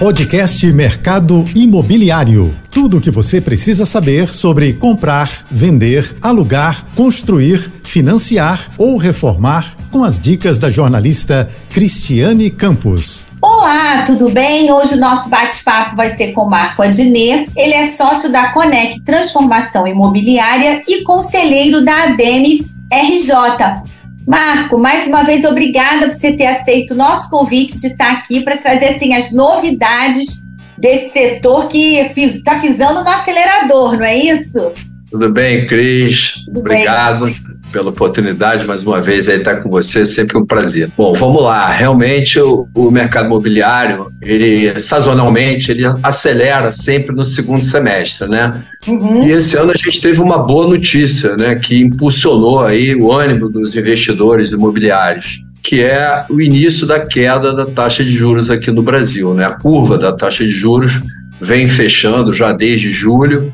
Podcast Mercado Imobiliário. Tudo o que você precisa saber sobre comprar, vender, alugar, construir, financiar ou reformar com as dicas da jornalista Cristiane Campos. Olá, tudo bem? Hoje o nosso bate-papo vai ser com Marco Adnet. Ele é sócio da Conec Transformação Imobiliária e conselheiro da ADEME RJ. Marco, mais uma vez, obrigada por você ter aceito o nosso convite de estar aqui para trazer assim, as novidades desse setor que está pisando no acelerador, não é isso? Tudo bem, Cris? Tudo Obrigado. Bem pela oportunidade mais uma vez aí estar com você, sempre um prazer. Bom, vamos lá. Realmente o, o, mercado imobiliário, ele sazonalmente, ele acelera sempre no segundo semestre, né? Uhum. E esse ano a gente teve uma boa notícia, né, que impulsionou aí o ânimo dos investidores imobiliários que é o início da queda da taxa de juros aqui no Brasil, né? A curva da taxa de juros vem fechando já desde julho,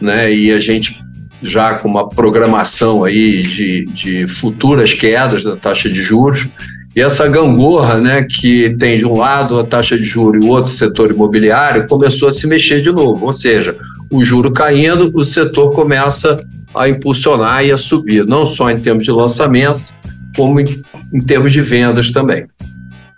né? E a gente já com uma programação aí de, de futuras quedas da taxa de juros. E essa gangorra, né, que tem de um lado a taxa de juros e o outro setor imobiliário, começou a se mexer de novo. Ou seja, o juro caindo, o setor começa a impulsionar e a subir, não só em termos de lançamento, como em, termos de vendas também.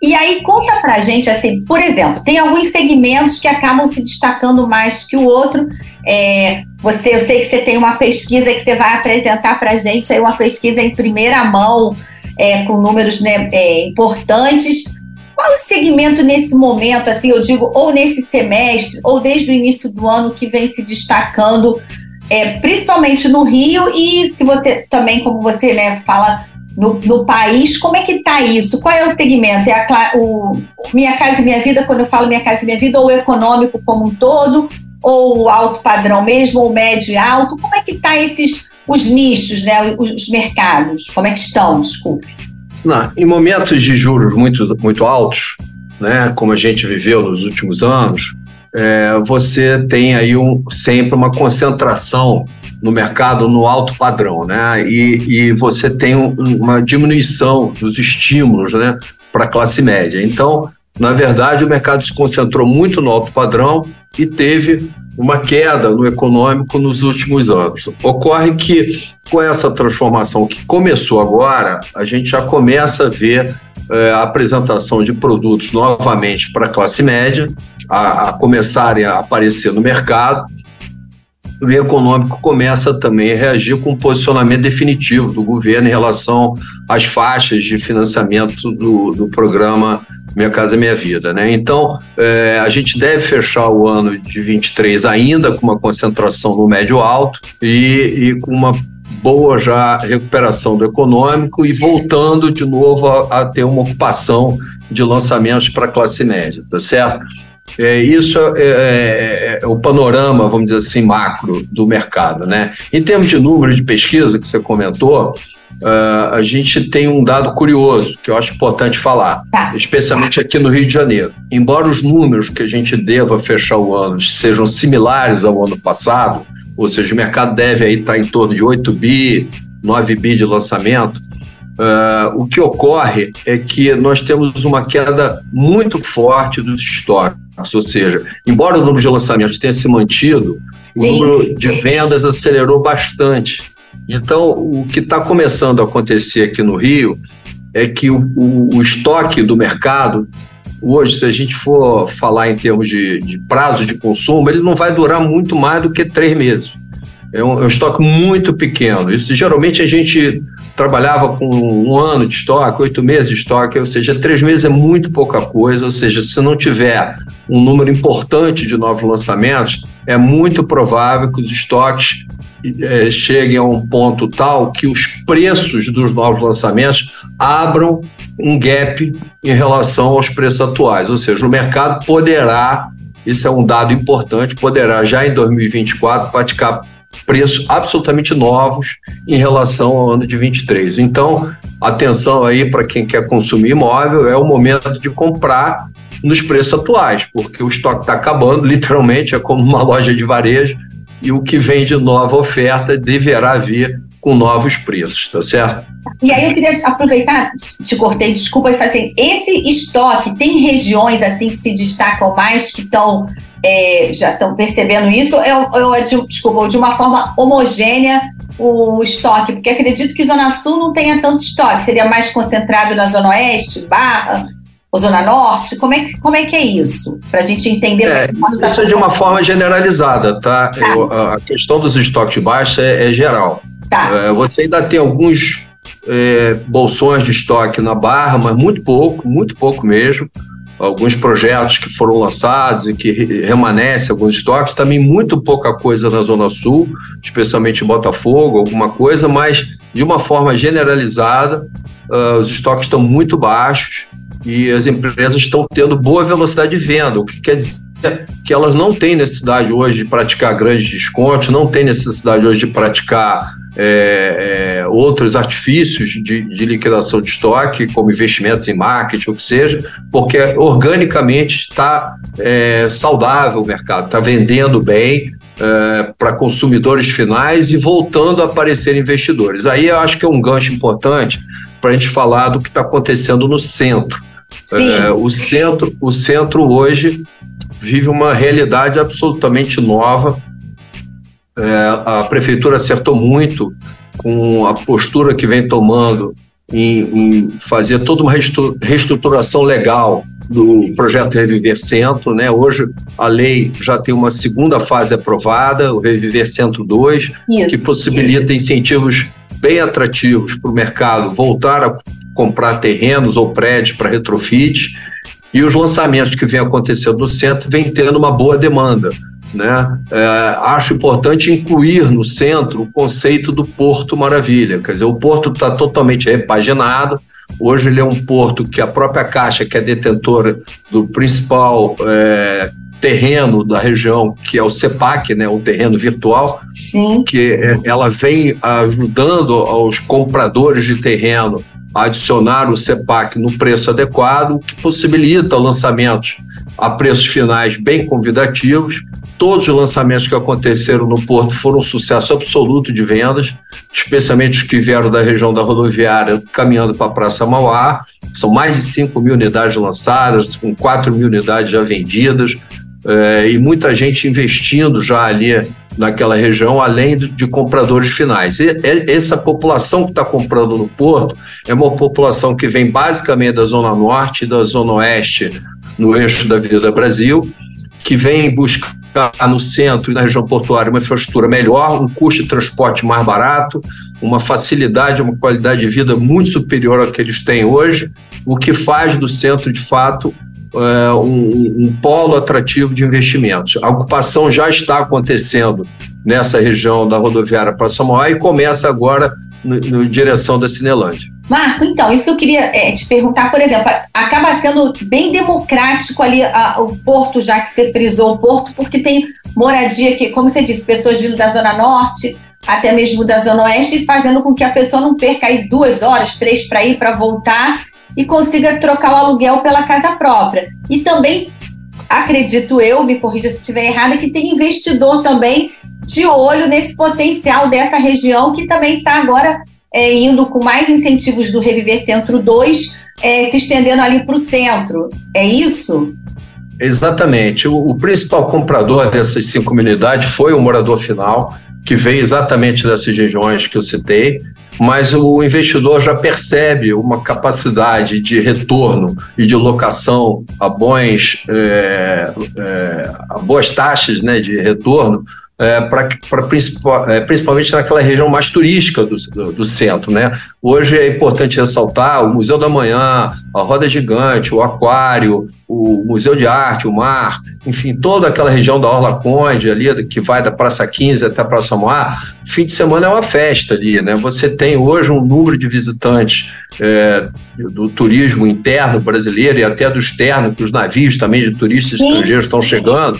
E aí conta pra gente, assim, por exemplo, tem alguns segmentos que acabam se destacando mais que o outro. É, você, eu sei que você tem uma pesquisa que você vai apresentar pra gente, aí uma pesquisa em primeira mão, é, com números né, é, importantes. Qual o segmento nesse momento, assim, eu digo, ou nesse semestre, ou desde o início do ano, que vem se destacando, é, principalmente no Rio, e se você também, como você né, fala, no, no país. Como é que está isso? Qual é o segmento? É a, o Minha Casa Minha Vida, quando eu falo Minha Casa Minha Vida, ou o econômico como um todo, ou alto padrão mesmo, ou médio e alto? Como é que está esses os nichos, né, os, os, mercados? Como é que estão? Desculpe. Não, em momentos de juros muito, muito altos, né, como a gente viveu nos últimos anos, é, você tem aí um, sempre uma concentração no mercado no alto padrão, né? E, e você tem um, uma diminuição dos estímulos, né, para a classe média. Então, na verdade, o mercado se concentrou muito no alto padrão e teve uma queda no econômico nos últimos anos. Ocorre que, com essa transformação que começou agora, a gente já começa a ver é, a apresentação de produtos novamente para a classe média, a, a começarem a aparecer no mercado, o econômico começa também a reagir com um posicionamento definitivo do governo em relação às faixas de financiamento do, do programa Minha Casa Minha Vida. Né? Então, é, a gente deve fechar o ano de 23 ainda com uma concentração no médio alto e, e com uma boa já recuperação do econômico e voltando de novo a, a ter uma ocupação de lançamentos para a classe média, tá certo? É, isso é, é, é, é, o panorama, vamos dizer assim, macro do mercado. Né? Em termos de números de pesquisa que você comentou, uh, a gente tem um dado curioso que eu acho importante falar, tá. especialmente aqui no Rio de Janeiro. Embora os números que a gente deva fechar o ano sejam similares ao ano passado, ou seja, o mercado deve aí estar em torno de 8 bi, 9 bi de lançamento, Uh, o que ocorre é que nós temos uma queda muito forte dos estoques, ou seja, embora o número de lançamentos tenha se mantido, Sim. o número de vendas acelerou bastante. Então, o que está começando a acontecer aqui no Rio é que o, o, o, estoque do mercado, hoje, se a gente for falar em termos de, de prazo de consumo, ele não vai durar muito mais do que três meses. É um, é um estoque muito pequeno. Isso geralmente a gente trabalhava com um ano de estoque, oito meses de estoque, ou seja, três meses é muito pouca coisa, ou seja, se não tiver um número importante de novos lançamentos, é muito provável que os estoques é, cheguem a um ponto tal que os preços dos novos lançamentos abram um gap em relação aos preços atuais, ou seja, o mercado poderá, isso é um dado importante, poderá já em 2024 praticar preços absolutamente novos em relação ao ano de 23. Então, atenção aí para quem quer consumir imóvel, é o momento de comprar nos preços atuais, porque o estoque está acabando, literalmente, é como uma loja de varejo, e o que vem de nova oferta deverá vir com novos preços, tá certo? E aí eu queria aproveitar, te cortei, desculpa, e fazer assim, esse estoque, tem regiões assim que se destacam mais, que estão é, já estão percebendo isso, ou, ou, de, desculpa, de uma forma homogênea o estoque? Porque acredito que Zona Sul não tenha tanto estoque, seria mais concentrado na Zona Oeste, Barra, ou Zona Norte? Como é que, como é, que é isso? Para a gente entender. É, isso é de uma forma generalizada, tá? tá. Eu, a questão dos estoques baixos é, é geral. Tá. É, você ainda tem alguns é, bolsões de estoque na Barra, mas muito pouco, muito pouco mesmo. Alguns projetos que foram lançados e que remanescem alguns estoques, também muito pouca coisa na Zona Sul, especialmente em Botafogo, alguma coisa, mas de uma forma generalizada, uh, os estoques estão muito baixos e as empresas estão tendo boa velocidade de venda, o que quer dizer que elas não têm necessidade hoje de praticar grandes descontos, não têm necessidade hoje de praticar é, é, outros artifícios de, de, liquidação de estoque, como investimentos em marketing, ou que seja, porque organicamente está é, saudável o mercado, está vendendo bem é, para consumidores finais e voltando a aparecer investidores. Aí eu acho que é um gancho importante para a gente falar do que está acontecendo no centro. É, o centro, o centro hoje vive uma realidade absolutamente nova. É, a prefeitura acertou muito com a postura que vem tomando em, em fazer toda uma reestruturação legal do projeto Reviver Centro. Né? Hoje a lei já tem uma segunda fase aprovada, o Reviver Centro 2, isso, que possibilita isso. incentivos bem atrativos para o mercado voltar a comprar terrenos ou prédios para retrofit e os lançamentos que vem acontecendo no centro vem tendo uma boa demanda. Né? É, acho importante incluir no centro o conceito do Porto Maravilha. Quer dizer, o porto está totalmente repaginado. Hoje ele é um porto que a própria Caixa, que é detentora do principal é, terreno da região, que é o CEPAC, né, o terreno virtual, Sim. que é, ela vem ajudando aos compradores de terreno adicionar o CEPAC no preço adequado, o que possibilita lançamentos a preços finais bem convidativos. Todos os lançamentos que aconteceram no Porto foram um sucesso absoluto de vendas, especialmente os que vieram da região da rodoviária, caminhando para a Praça Mauá. São mais de 5 mil unidades lançadas, com 4 mil unidades já vendidas, é, e muita gente investindo já ali naquela região, além de, compradores finais. E, essa população que está comprando no Porto é uma população que vem basicamente da Zona Norte e da Zona Oeste, no eixo da Avenida Brasil, que vem buscar no centro e na região portuária uma infraestrutura melhor, um custo de transporte mais barato, uma facilidade, uma qualidade de vida muito superior ao que eles têm hoje, o que faz do centro, de fato, é, um, um, polo atrativo de investimentos. A ocupação já está acontecendo nessa região da rodoviária para Samoá e começa agora em direção da Cinelândia. Marco, então, isso eu queria é, te perguntar, por exemplo, acaba sendo bem democrático ali a, o porto, já que você frisou o porto, porque tem moradia que, como você disse, pessoas vindo da Zona Norte, até mesmo da Zona Oeste, fazendo com que a pessoa não perca aí duas horas, três para ir, para voltar, e consiga trocar o aluguel pela casa própria. E também, acredito eu, me corrija se estiver errada, que tem investidor também de olho nesse potencial dessa região que também está agora é, indo com mais incentivos do Reviver Centro 2, é, se estendendo ali para o centro. É isso? Exatamente. O, o, principal comprador dessas cinco comunidades foi o morador final, que veio exatamente dessas regiões que eu citei mas o investidor já percebe uma capacidade de retorno e de locação a, bons, é, é, a boas taxas né, de retorno é, pra, pra principal, é, principalmente naquela região mais turística do, do, do, centro. Né? Hoje é importante ressaltar o Museu da Manhã, a Roda Gigante, o Aquário, o Museu de Arte, o Mar, enfim, toda aquela região da Orla Conde, ali, que vai da Praça 15 até a Praça Moá, fim de semana é uma festa ali, né? Você tem hoje um número de visitantes é, do turismo interno brasileiro e até do externo, que os navios também de turistas Sim. estrangeiros estão chegando,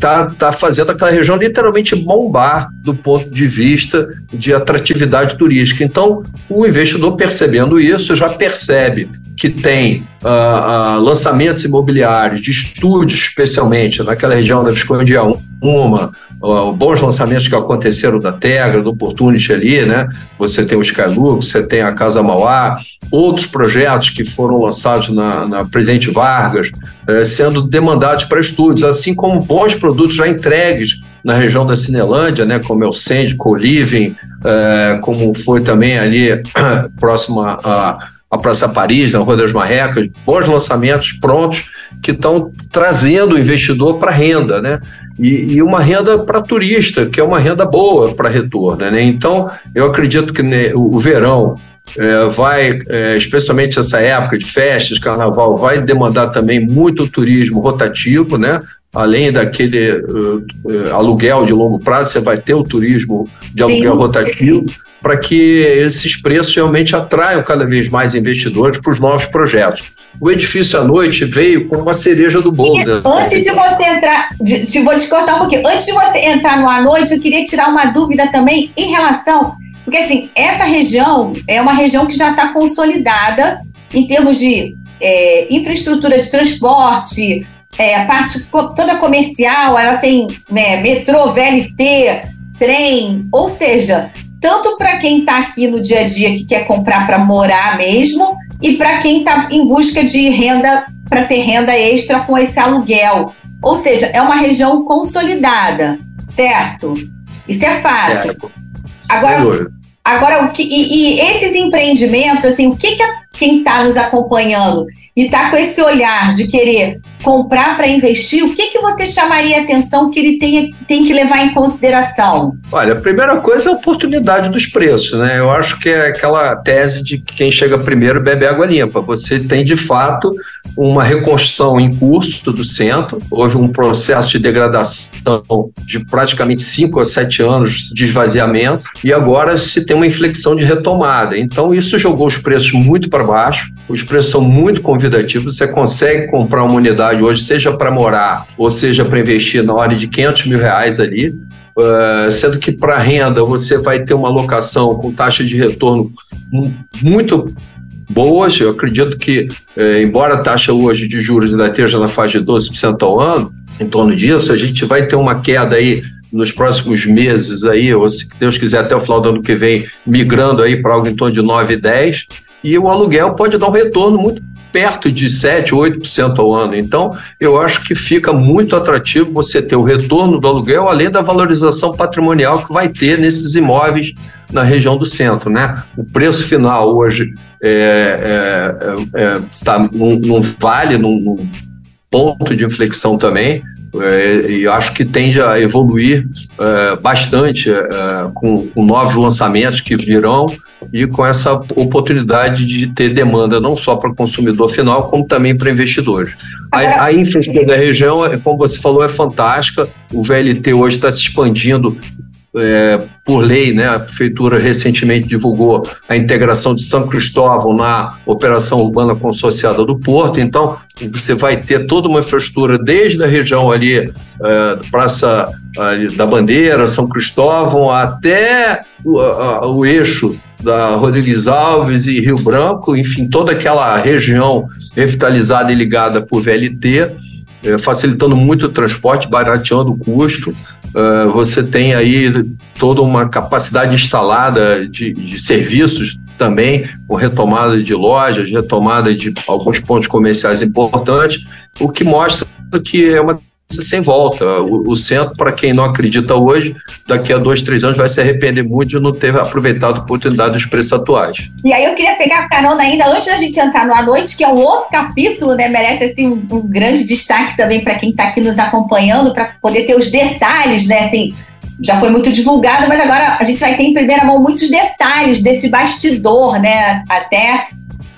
está tá fazendo aquela região literalmente bombar do ponto de vista de atratividade turística. Então, o investidor percebendo isso já percebe que tem uh, uh, lançamentos imobiliários, de estúdios especialmente, naquela região da Visconde Uma, uh, bons lançamentos que aconteceram da Tegra, do Opportunity ali, né? Você tem o Skylux, você tem a Casa Mauá, outros projetos que foram lançados na, na Presidente Vargas, eh, sendo demandados para estúdios, assim como bons produtos já entregues na região da Cinelândia, né, como é o Send, Co-Living, eh, como foi também ali próximo a a Praça Paris, na Rua das Marrecas, bons lançamentos prontos que estão trazendo o investidor para renda, né? E, e, uma renda para turista, que é uma renda boa para retorno, né? Então, eu acredito que né, o, verão é, vai, é, especialmente essa época de festas, carnaval, vai demandar também muito turismo rotativo, né? Além daquele uh, aluguel de longo prazo, você vai ter o turismo de aluguel Sim. rotativo para que esses preços realmente atraiam cada vez mais investidores para os novos projetos. O edifício à noite veio com uma cereja do bolo. Antes de você entrar, de, de, vou te cortar um pouquinho. Antes de você entrar no à noite, eu queria tirar uma dúvida também em relação, porque assim essa região é uma região que já está consolidada em termos de é, infraestrutura de transporte, é, a parte toda comercial, ela tem né, metrô, VLT, trem, ou seja, tanto para quem está aqui no dia a dia que quer comprar para morar mesmo, e para quem está em busca de renda, para ter renda extra com esse aluguel. Ou seja, é uma região consolidada, certo? Isso é fato. É, agora, agora o que, e, e, esses empreendimentos, assim, o que, que quem está nos acompanhando e está com esse olhar de querer comprar para investir, o que, que você chamaria atenção que ele tem, tem que levar em consideração? Olha, a primeira coisa é a oportunidade dos preços, né? Eu acho que é aquela tese de que quem chega primeiro bebe água limpa. Você tem, de fato, uma reconstrução em curso do centro, houve um processo de degradação de praticamente 5 a 7 anos de esvaziamento, e agora se tem uma inflexão de retomada. Então, isso jogou os preços muito para baixo, os preços são muito convidativos, você consegue comprar uma unidade hoje, seja para morar ou seja para investir na hora de 500 mil reais ali, uh, sendo que para renda você vai ter uma locação com taxa de retorno muito boas. Eu acredito que, eh, embora a taxa hoje de juros ainda esteja na faixa de 12% ao ano, em torno disso, a gente vai ter uma queda aí nos próximos meses aí, ou se Deus quiser até o final do ano que vem, migrando aí para algo em torno de 9, 10, e o aluguel pode dar um retorno muito perto de 7, 8% ao ano. Então, eu acho que fica muito atrativo você ter o retorno do aluguel, além da valorização patrimonial que vai ter nesses imóveis na região do centro. Né? O preço final hoje é, é, é, tá num, num vale, num, num ponto de inflexão também, é, e acho que tende a evoluir é, bastante é, com, com, novos lançamentos que virão e com essa oportunidade de ter demanda não só para o consumidor final, como também para investidores. A, a infraestrutura da região, como você falou, é fantástica. O VLT hoje está se expandindo é, por lei, né, a prefeitura recentemente divulgou a integração de São Cristóvão na operação urbana consorciada do Porto. Então, você vai ter toda uma infraestrutura desde a região ali, é, Praça ali, da Bandeira, São Cristóvão, até o, a, o eixo da Rodrigues Alves e Rio Branco, enfim, toda aquela região revitalizada e ligada por VLT é, facilitando muito o transporte, barateando o custo. Uh, você tem aí toda uma capacidade instalada de, de serviços também, com retomada de lojas, retomada de alguns pontos comerciais importantes, o que mostra que é uma sem volta. O, o centro, para quem não acredita hoje, daqui a dois, três anos vai se arrepender muito de não ter aproveitado a oportunidade dos preços atuais. E aí eu queria pegar a carona ainda, antes da gente entrar no à noite, que é um outro capítulo, né? Merece assim, um, um grande destaque também para quem está aqui nos acompanhando, para poder ter os detalhes, né? Assim, já foi muito divulgado, mas agora a gente vai ter em primeira mão muitos detalhes desse bastidor, né? Até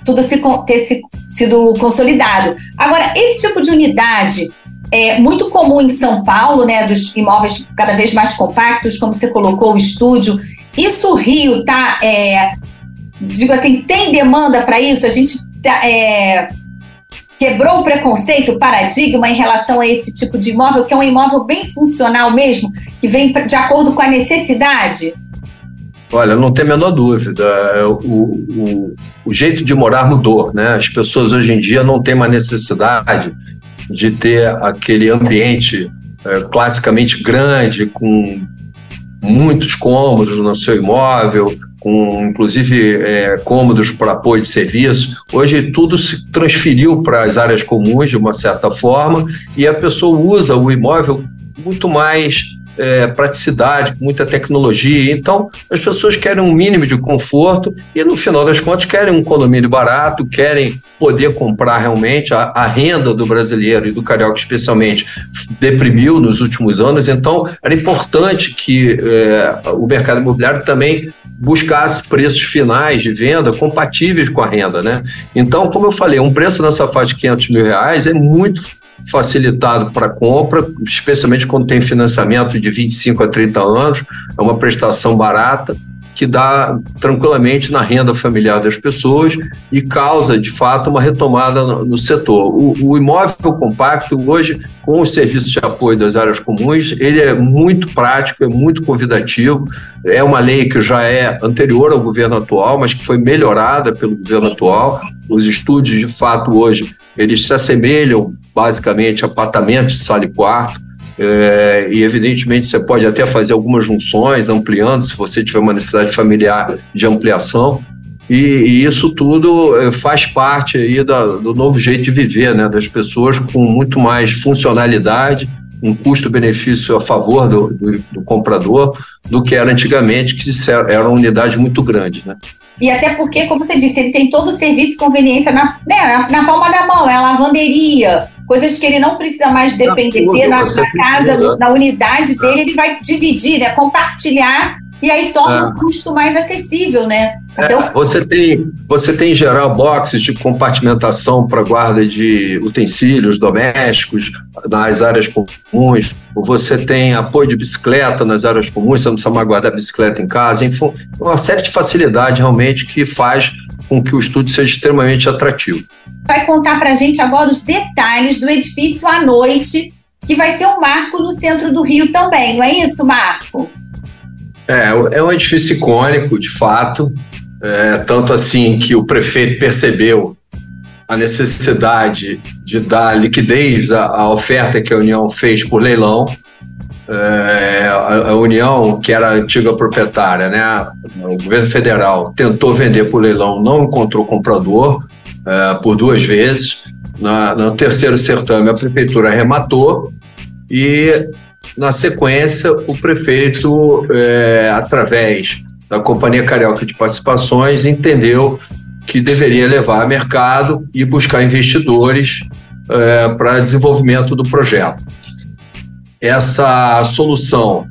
tudo se, ter se, sido consolidado. Agora, esse tipo de unidade é muito comum em São Paulo, né, dos imóveis cada vez mais compactos, como você colocou, o estúdio. Isso o Rio tá, é, digo assim, tem demanda para isso? A gente tá, é, quebrou o preconceito, o paradigma em relação a esse tipo de imóvel, que é um imóvel bem funcional mesmo, que vem de acordo com a necessidade? Olha, não tem a menor dúvida. É, o, o, o, jeito de morar mudou, né? As pessoas hoje em dia não têm mais necessidade de ter aquele ambiente é, classicamente grande, com muitos cômodos no seu imóvel, com inclusive é, cômodos para apoio de serviço. Hoje tudo se transferiu para as áreas comuns de uma certa forma e a pessoa usa o imóvel muito mais é, praticidade, muita tecnologia. Então, as pessoas querem um mínimo de conforto e, no final das contas, querem um condomínio barato, querem poder comprar realmente. A, a renda do brasileiro e do carioca, especialmente, deprimiu nos últimos anos. Então, era importante que é, o mercado imobiliário também buscasse preços finais de venda compatíveis com a renda, né? Então, como eu falei, um preço nessa faixa de 500 mil reais é muito facilitado para compra, especialmente quando tem financiamento de 25 a 30 anos, é uma prestação barata que dá tranquilamente na renda familiar das pessoas e causa, de fato, uma retomada no, setor. O, o, imóvel compacto, hoje, com os serviços de apoio das áreas comuns, ele é muito prático, é muito convidativo, é uma lei que já é anterior ao governo atual, mas que foi melhorada pelo governo atual. Os estúdios, de fato, hoje, eles se assemelham basicamente apartamentos de sala e quarto, é, e evidentemente você pode até fazer algumas junções, ampliando, se você tiver uma necessidade familiar de ampliação. E, e isso tudo é, faz parte aí da, do novo jeito de viver, né, das pessoas com muito mais funcionalidade, um custo-benefício a favor do, do, do, comprador do que era antigamente, que era uma unidade muito grande, né? E até porque, como você disse, ele tem todo o serviço e conveniência na, né, na palma da mão, é a lavanderia, coisas que ele não precisa mais depender na, na, na casa, na unidade dele, ele vai dividir, né, compartilhar e aí torna é. o custo mais acessível, né? Então... É, você tem, você tem em geral boxes de compartimentação para guarda de utensílios domésticos nas áreas comuns. Você tem apoio de bicicleta nas áreas comuns. Você não precisa mais guardar bicicleta em casa. Enfim, uma série de facilidade realmente que faz com que o estúdio seja extremamente atrativo. Vai contar para a gente agora os detalhes do edifício à noite, que vai ser um marco no centro do Rio também, não é isso, Marco? É, é um edifício icônico, de fato, é, tanto assim que o prefeito percebeu a necessidade de dar liquidez à, à oferta que a União fez por leilão. É, a, União, que era antiga proprietária, né, o governo federal tentou vender por leilão, não encontrou comprador é, por duas vezes. Na, no terceiro certame, a prefeitura arrematou e na sequência, o prefeito, é, através da Companhia Carioca de Participações, entendeu que deveria levar a mercado e buscar investidores é, para desenvolvimento do projeto. Essa solução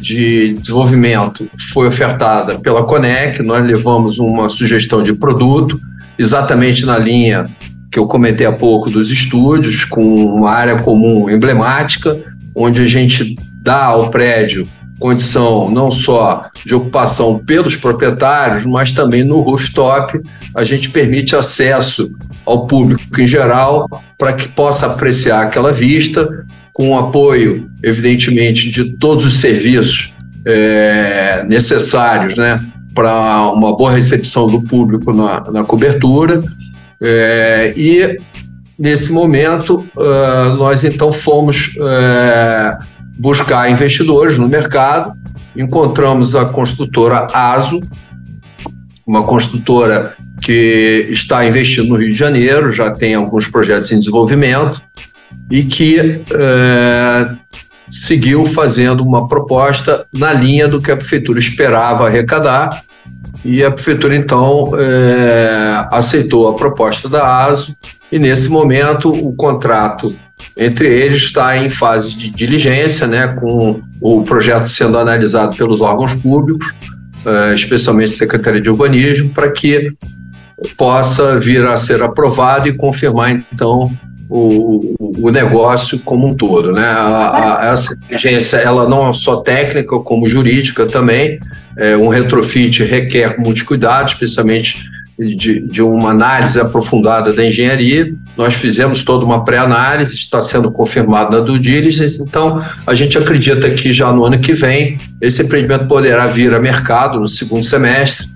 de desenvolvimento foi ofertada pela Conec, nós levamos uma sugestão de produto, exatamente na linha que eu comentei há pouco dos estúdios, com uma área comum emblemática, onde a gente dá ao prédio condição não só de ocupação pelos proprietários, mas também no rooftop. A gente permite acesso ao público em geral para que possa apreciar aquela vista com o apoio, evidentemente, de todos os serviços é, necessários né, para uma boa recepção do público na, na cobertura. É, e Nesse momento, uh, nós então fomos uh, buscar investidores no mercado, encontramos a construtora ASO, uma construtora que está investindo no Rio de Janeiro, já tem alguns projetos em desenvolvimento e que uh, seguiu fazendo uma proposta na linha do que a prefeitura esperava arrecadar. E a prefeitura então aceitou a proposta da ASO e nesse momento o contrato entre eles está em fase de diligência, né, com o projeto sendo analisado pelos órgãos públicos, uh, especialmente a Secretaria de Urbanismo, para que possa vir a ser aprovado e confirmar então o, o negócio como um todo, né? A, a, essa diligência ela não é só técnica como jurídica também. É, um retrofit requer muitos cuidados, especialmente de, de uma análise aprofundada da engenharia nós fizemos toda uma pré-análise, está sendo confirmado na due diligence, então a gente acredita que já no ano que vem esse empreendimento poderá vir a mercado no segundo semestre,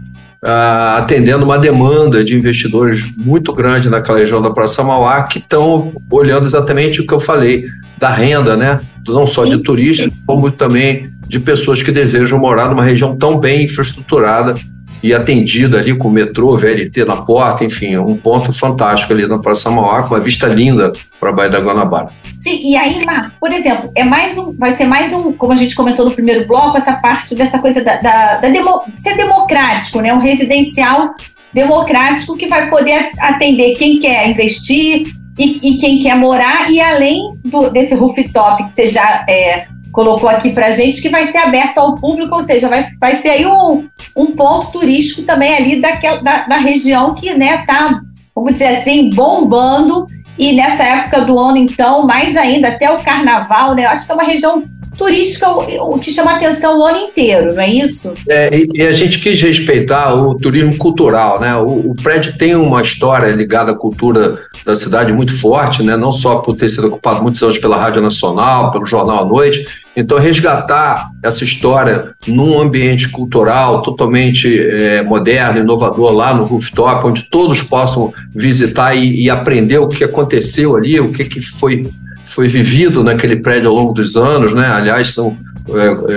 uh, atendendo uma demanda de investidores muito grande naquela região da Praça Mauá, que estão olhando exatamente o que eu falei, da renda, né? Não só de turistas, como também de pessoas que desejam morar numa região tão bem infraestruturada e atendida ali com o metrô, VLT na porta, enfim, um ponto fantástico ali na Praça Mauá, com uma vista linda para a Baía da Guanabara. Sim, e aí, Mar, por exemplo, é mais um, vai ser mais um, como a gente comentou no primeiro bloco, essa parte dessa coisa da, da, da demo, ser democrático, né? Um residencial democrático que vai poder atender quem quer investir e, e quem quer morar, e além do, desse rooftop que você já é, colocou aqui para gente, que vai ser aberto ao público, ou seja, vai, vai ser aí um, um ponto turístico também ali daquela, da, da região que né, tá, vamos dizer assim, bombando. E nessa época do ano, então, mais ainda, até o carnaval, né? Eu acho que é uma região turística o, que chama atenção o ano inteiro, não é isso? É, e, a gente quis respeitar o turismo cultural, né? O, o, prédio tem uma história ligada à cultura da cidade muito forte, né? Não só por ter sido ocupado muitos anos pela Rádio Nacional, pelo Jornal à Noite. Então, resgatar essa história num ambiente cultural totalmente é, moderno, inovador, lá no rooftop, onde todos possam visitar e, e aprender o que aconteceu ali, o que, que foi foi vivido naquele prédio ao longo dos anos, né? Aliás, são é,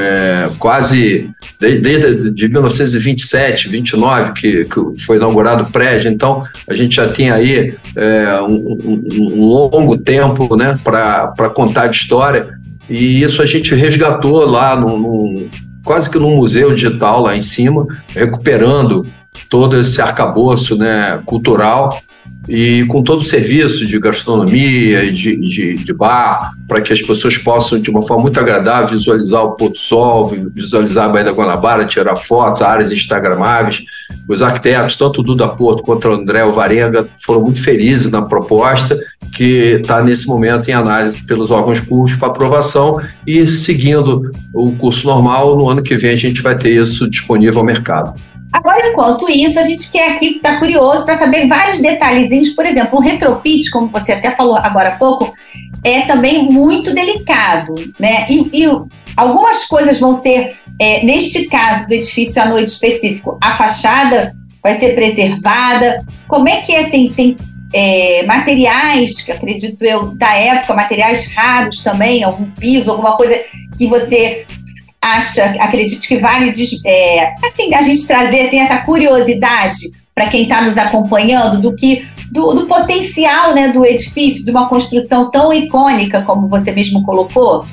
é, quase desde, desde de 1927, 29 que, que foi inaugurado o prédio. Então a gente já tem aí é, um, um, longo tempo, né, para contar de história. E isso a gente resgatou lá no, no quase que num museu digital lá em cima, recuperando todo esse arcabouço né, cultural e com todo o serviço de gastronomia, de, de, de bar, para que as pessoas possam, de uma forma muito agradável, visualizar o pôr do sol, visualizar a Baía da Guanabara, tirar fotos, áreas instagramáveis. Os arquitetos, tanto o Duda Porto quanto o André Varenga, foram muito felizes na proposta, que está nesse momento em análise pelos órgãos públicos para aprovação e seguindo o curso normal, no ano que vem a gente vai ter isso disponível ao mercado. Agora, enquanto isso, a gente quer aqui, está curioso para saber vários detalhezinhos. Por exemplo, o retrofit, como você até falou agora há pouco, é também muito delicado, né? E, e algumas coisas vão ser, é, neste caso do edifício à noite específico, a fachada vai ser preservada. Como é que é, assim, tem é, materiais, que acredito eu, da época, materiais raros também, algum piso, alguma coisa que você acha, acredite que vale é, assim, a gente trazer assim, essa curiosidade para quem está nos acompanhando do que do, do, potencial né, do edifício, de uma construção tão icônica como você mesmo colocou?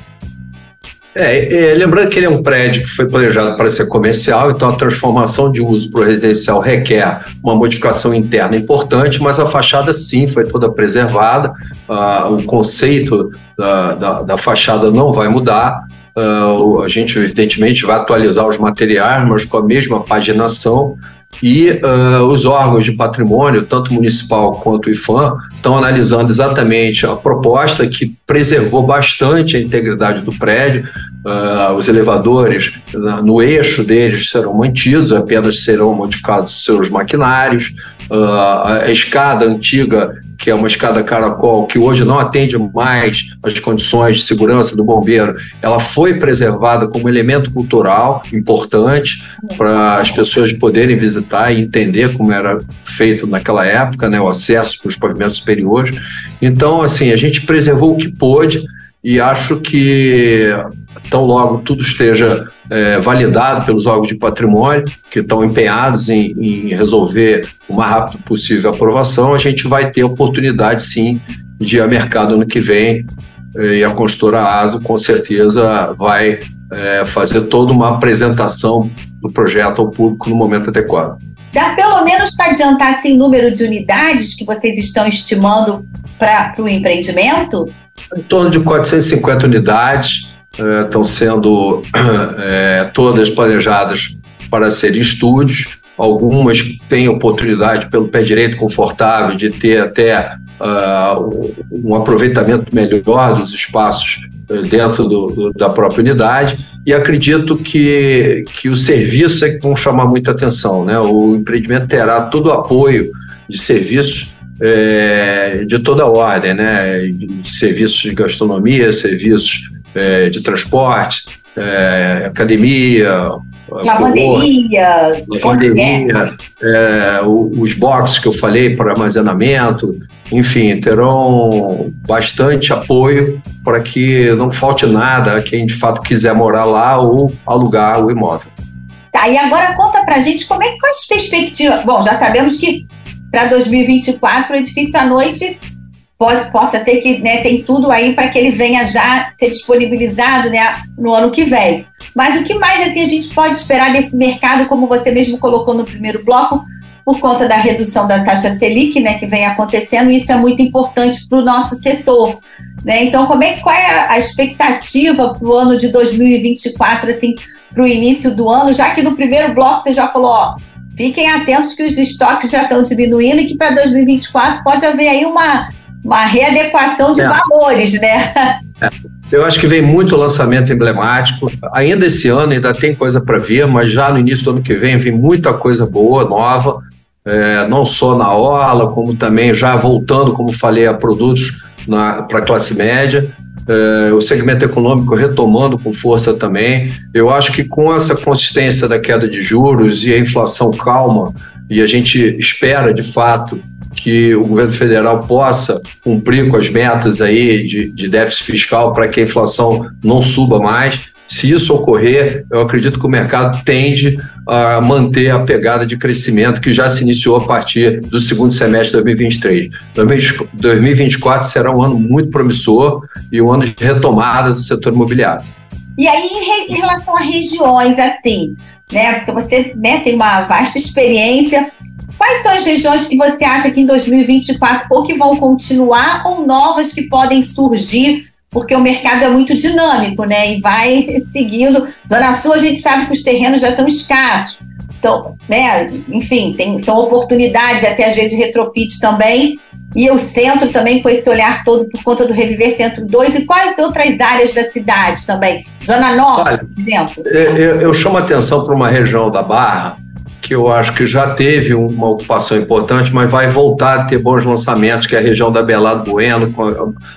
É, é, lembrando que ele é um prédio que foi planejado para ser comercial, então a transformação de uso para o residencial requer uma modificação interna importante, mas a fachada sim foi toda preservada, uh, o conceito da, da, da fachada não vai mudar, Uh, a gente, evidentemente, vai atualizar os materiais, mas com a mesma paginação. E uh, os órgãos de patrimônio, tanto municipal quanto o IFAM, estão analisando exatamente a proposta que preservou bastante a integridade do prédio. Uh, os elevadores, no eixo deles, serão mantidos, apenas serão modificados seus maquinários. a escada antiga que é uma escada caracol, que hoje não atende mais as condições de segurança do bombeiro, ela foi preservada como elemento cultural importante para as pessoas poderem visitar e entender como era feito naquela época, né, o acesso para os pavimentos superiores. Então, assim, a gente preservou o que pôde e acho que tão logo tudo esteja é, validado pelos órgãos de patrimônio, que estão empenhados em, em, resolver o mais rápido possível a aprovação, a gente vai ter oportunidade, sim, de ir a mercado ano que vem. É, e a consultora ASO, com certeza, vai é, fazer toda uma apresentação do projeto ao público no momento adequado. Dá pelo menos para adiantar assim, o número de unidades que vocês estão estimando para o empreendimento? Em torno de 450 unidades estão sendo é, todas planejadas para serem estúdios. Algumas têm oportunidade, pelo pé direito confortável, de ter até uh, um aproveitamento melhor dos espaços é, dentro do, do, da própria unidade. E acredito que, que o serviço é que vão chamar muita atenção. Né? O empreendimento terá todo o apoio de serviços é, de toda ordem, né? De serviços de gastronomia, serviços é, de transporte, é, academia, lavanderia, lavanderia é, os boxes que eu falei para armazenamento, enfim, terão bastante apoio para que não falte nada a quem de fato quiser morar lá ou alugar o imóvel. Tá, e agora conta pra gente como é que as perspectivas. Bom, já sabemos que para 2024 o edifício à noite pode, possa ser que né, tem tudo aí para que ele venha já ser disponibilizado né, no ano que vem. Mas o que mais assim a gente pode esperar desse mercado, como você mesmo colocou no primeiro bloco, por conta da redução da taxa Selic, né, que vem acontecendo, isso é muito importante para o nosso setor. Né? Então, como é, qual é a expectativa para o ano de 2024, assim, para o início do ano, já que no primeiro bloco você já falou, ó, fiquem atentos que os estoques já estão diminuindo e que para 2024 pode haver aí uma, uma readequação de é. valores, né? É. Eu acho que vem muito lançamento emblemático. Ainda esse ano ainda tem coisa para vir, mas já no início do ano que vem vem muita coisa boa, nova, é, não só na orla, como também já voltando, como falei, a produtos para a classe média é, o segmento econômico retomando com força também. Eu acho que com essa consistência da queda de juros e a inflação calma, e a gente espera de fato que o governo federal possa cumprir com as metas aí de, de déficit fiscal para que a inflação não suba mais. Se isso ocorrer, eu acredito que o mercado tende a manter a pegada de crescimento que já se iniciou a partir do segundo semestre de 2023. 2024 será um ano muito promissor e um ano de retomada do setor imobiliário. E aí, em relação a regiões, assim, né? Porque você né, tem uma vasta experiência. Quais são as regiões que você acha que em 2024 ou que vão continuar ou novas que podem surgir porque o mercado é muito dinâmico, né? E vai seguindo. Zona Sul, a gente sabe que os terrenos já estão escassos. Então, né, enfim, tem, são oportunidades, até às vezes retrofit também. E o centro também com esse olhar todo por conta do Reviver Centro 2 e quais outras áreas da cidade também? Zona Norte, Olha, por exemplo? Eu, eu chamo a atenção para uma região da Barra que eu acho que já teve uma ocupação importante, mas vai voltar a ter bons lançamentos, que é a região da Belado Bueno,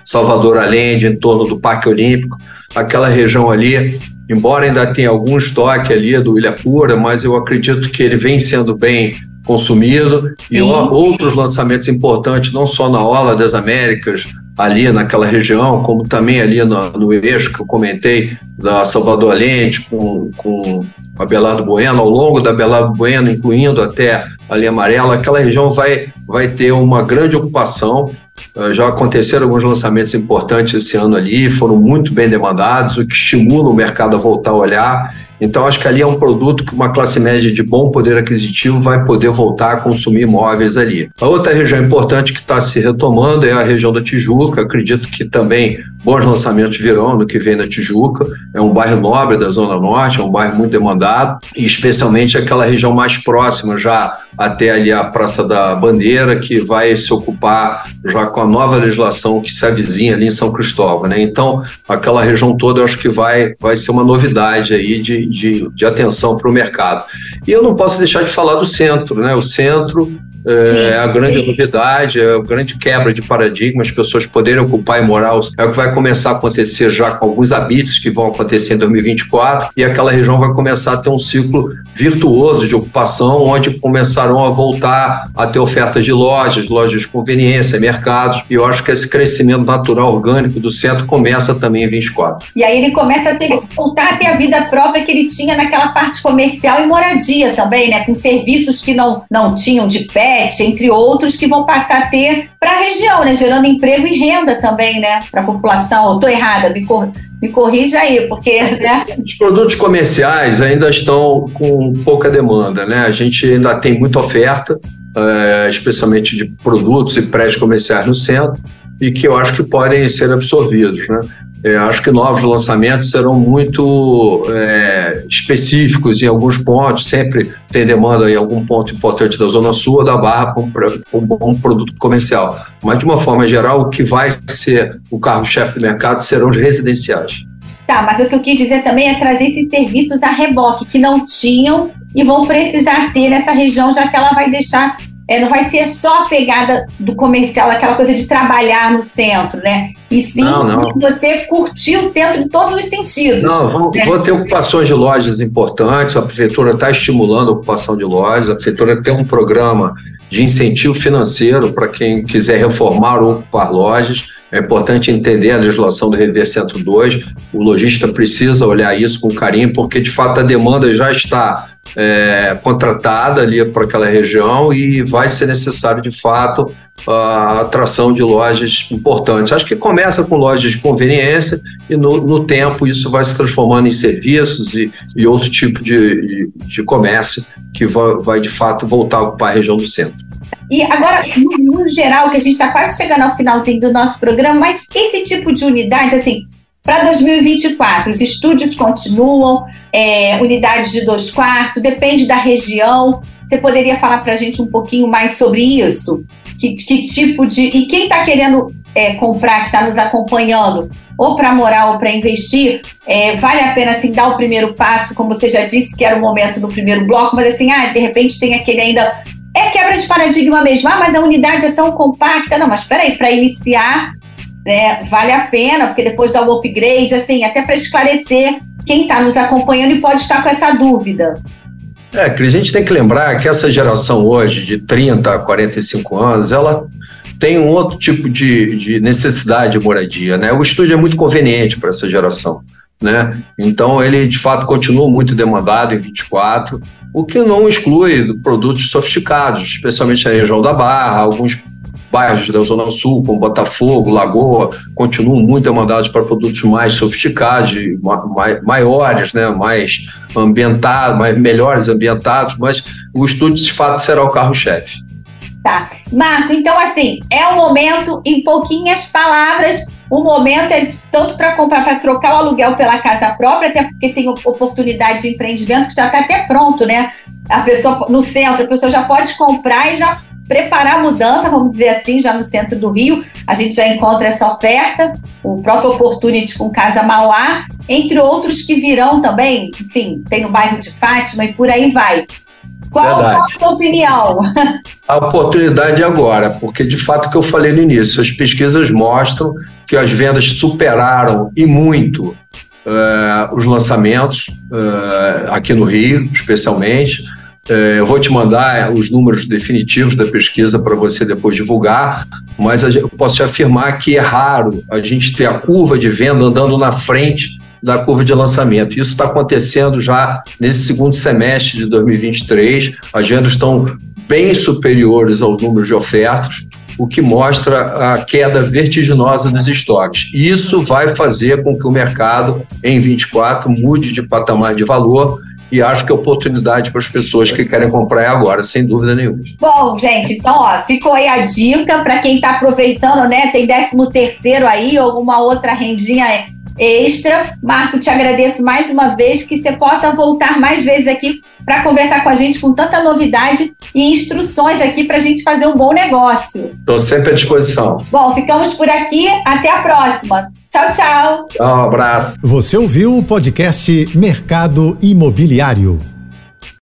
Salvador Allende, em torno do Parque Olímpico, aquela região ali, embora ainda tenha algum estoque ali do Ilha Pura, mas eu acredito que ele vem sendo bem consumido e Sim. outros lançamentos importantes, não só na Ola das Américas, ali naquela região, como também ali no, no eixo que eu comentei, da Salvador Allende, com, com a Belardo Bueno, ao longo da Belardo Bueno, incluindo até a linha amarela, aquela região vai, vai ter uma grande ocupação. Uh, já aconteceram alguns lançamentos importantes esse ano ali, foram muito bem demandados, o que estimula o mercado a voltar a olhar então, acho que ali é um produto que uma classe média de bom poder aquisitivo vai poder voltar a consumir imóveis ali. A outra região importante que está se retomando é a região da Tijuca. Acredito que também bons lançamentos virão no que vem na Tijuca. É um bairro nobre da Zona Norte, é um bairro muito demandado, e especialmente aquela região mais próxima, já até ali a Praça da Bandeira, que vai se ocupar já com a nova legislação que se avizinha ali em São Cristóvão. Né? Então, aquela região toda eu acho que vai, vai ser uma novidade aí de, de, de atenção para o mercado. E eu não posso deixar de falar do centro, né? O centro é a grande sim. novidade, é a grande quebra de paradigma, as pessoas poderem ocupar e morar. É o que vai começar a acontecer já com alguns habitos que vão acontecer em 2024 e aquela região vai começar a ter um ciclo virtuoso de ocupação, onde começarão a voltar a ter ofertas de lojas, lojas de conveniência, mercados. E eu acho que esse crescimento natural orgânico do centro começa também em 24. E aí ele começa a ter, voltar a ter a vida própria que ele tinha naquela parte comercial e moradia também, né? Com serviços que não, não tinham de pé entre outros, que vão passar a ter para a região, né? Gerando emprego e renda também, né? Para a população. Estou errada, me, cor me corrija aí, porque. Né? Os produtos comerciais ainda estão com pouca demanda, né? A gente ainda tem muita oferta, é, especialmente de produtos e prédios comerciais no centro, e que eu acho que podem ser absorvidos, né? É, acho que novos lançamentos serão muito é, específicos em alguns pontos, sempre tem demanda em algum ponto importante da Zona Sul ou da Barra para um, um, bom produto comercial. Mas, de uma forma geral, o que vai ser o carro-chefe do mercado serão os residenciais. Tá, mas o que eu quis dizer também é trazer esses serviços da reboque que não tinham e vão precisar ter nessa região, já que ela vai deixar é, não vai ser só a pegada do comercial, aquela coisa de trabalhar no centro, né? E sim não, não. você curtir o centro em todos os sentidos. Não, vão, né? vão ter ocupações de lojas importantes, a prefeitura está estimulando a ocupação de lojas, a prefeitura tem um programa de incentivo financeiro para quem quiser reformar ou ocupar lojas. É importante entender a legislação do Rever 102. O lojista precisa olhar isso com carinho, porque de fato a demanda já está é, contratada ali para aquela região e vai ser necessário de fato a atração de lojas importantes. Acho que começa com lojas de conveniência e no, no tempo isso vai se transformando em serviços e, e outro tipo de, de, de comércio que vai, vai de fato voltar a ocupar a região do centro. E agora, no, no geral, que a gente está quase chegando ao finalzinho do nosso programa, mas esse tipo de unidade, assim, para 2024, os estúdios continuam, é, unidades de dois quartos, depende da região. Você poderia falar para a gente um pouquinho mais sobre isso? Que, que tipo de. E quem está querendo é, comprar, que está nos acompanhando, ou para morar ou para investir, é, vale a pena assim, dar o primeiro passo, como você já disse que era o momento no primeiro bloco, mas assim, ah, de repente tem aquele ainda é quebra de paradigma mesmo. Ah, mas a unidade é tão compacta. Não, mas espera aí, para iniciar, né, vale a pena, porque depois dá o upgrade, assim, até para esclarecer quem está nos acompanhando e pode estar com essa dúvida. É, que a gente tem que lembrar que essa geração hoje, de 30 a 45 anos, ela tem um outro tipo de, de necessidade de moradia, né? O estúdio é muito conveniente para essa geração, né? Então ele, de fato, continua muito demandado em 24, o que não exclui produtos sofisticados, especialmente na região da Barra, alguns bairros da Zona Sul, como Botafogo, Lagoa, continuam muito demandados para produtos mais sofisticados, maiores, né, mais ambientados, mais, melhores ambientados, mas o estúdio de fato será o carro-chefe. Tá. Marco, então assim, é o momento, em pouquinhas palavras, o momento é tanto para comprar, para trocar o aluguel pela casa própria, até porque tem oportunidade de empreendimento que já está até pronto, né? A pessoa no centro, a pessoa já pode comprar e já preparar a mudança, vamos dizer assim, já no centro do Rio. A gente já encontra essa oferta, o próprio Opportunity com Casa Mauá, entre outros que virão também, enfim, tem no bairro de Fátima e por aí vai. Qual Verdade. a sua opinião? A oportunidade é agora, porque de fato que eu falei no início, as pesquisas mostram que as vendas superaram e muito uh, os lançamentos uh, aqui no Rio, especialmente. Uh, eu vou te mandar os números definitivos da pesquisa para você depois divulgar, mas eu posso te afirmar que é raro a gente ter a curva de venda andando na frente da curva de lançamento. Isso está acontecendo já nesse segundo semestre de 2023. As vendas estão bem superiores aos números de ofertas, o que mostra a queda vertiginosa dos estoques. Isso vai fazer com que o mercado, em 24, mude de patamar de valor e acho que é oportunidade para as pessoas que querem comprar é agora, sem dúvida nenhuma. Bom, gente, então ó, ficou aí a dica para quem está aproveitando, né? Tem 13 terceiro aí, alguma outra rendinha extra. Marco, te agradeço mais uma vez que você possa voltar mais vezes aqui para conversar com a gente com tanta novidade e instruções aqui para a gente fazer um bom negócio. Estou sempre à disposição. Bom, ficamos por aqui. Até a próxima. Tchau, tchau. Um abraço. Você ouviu o podcast Mercado Imobiliário.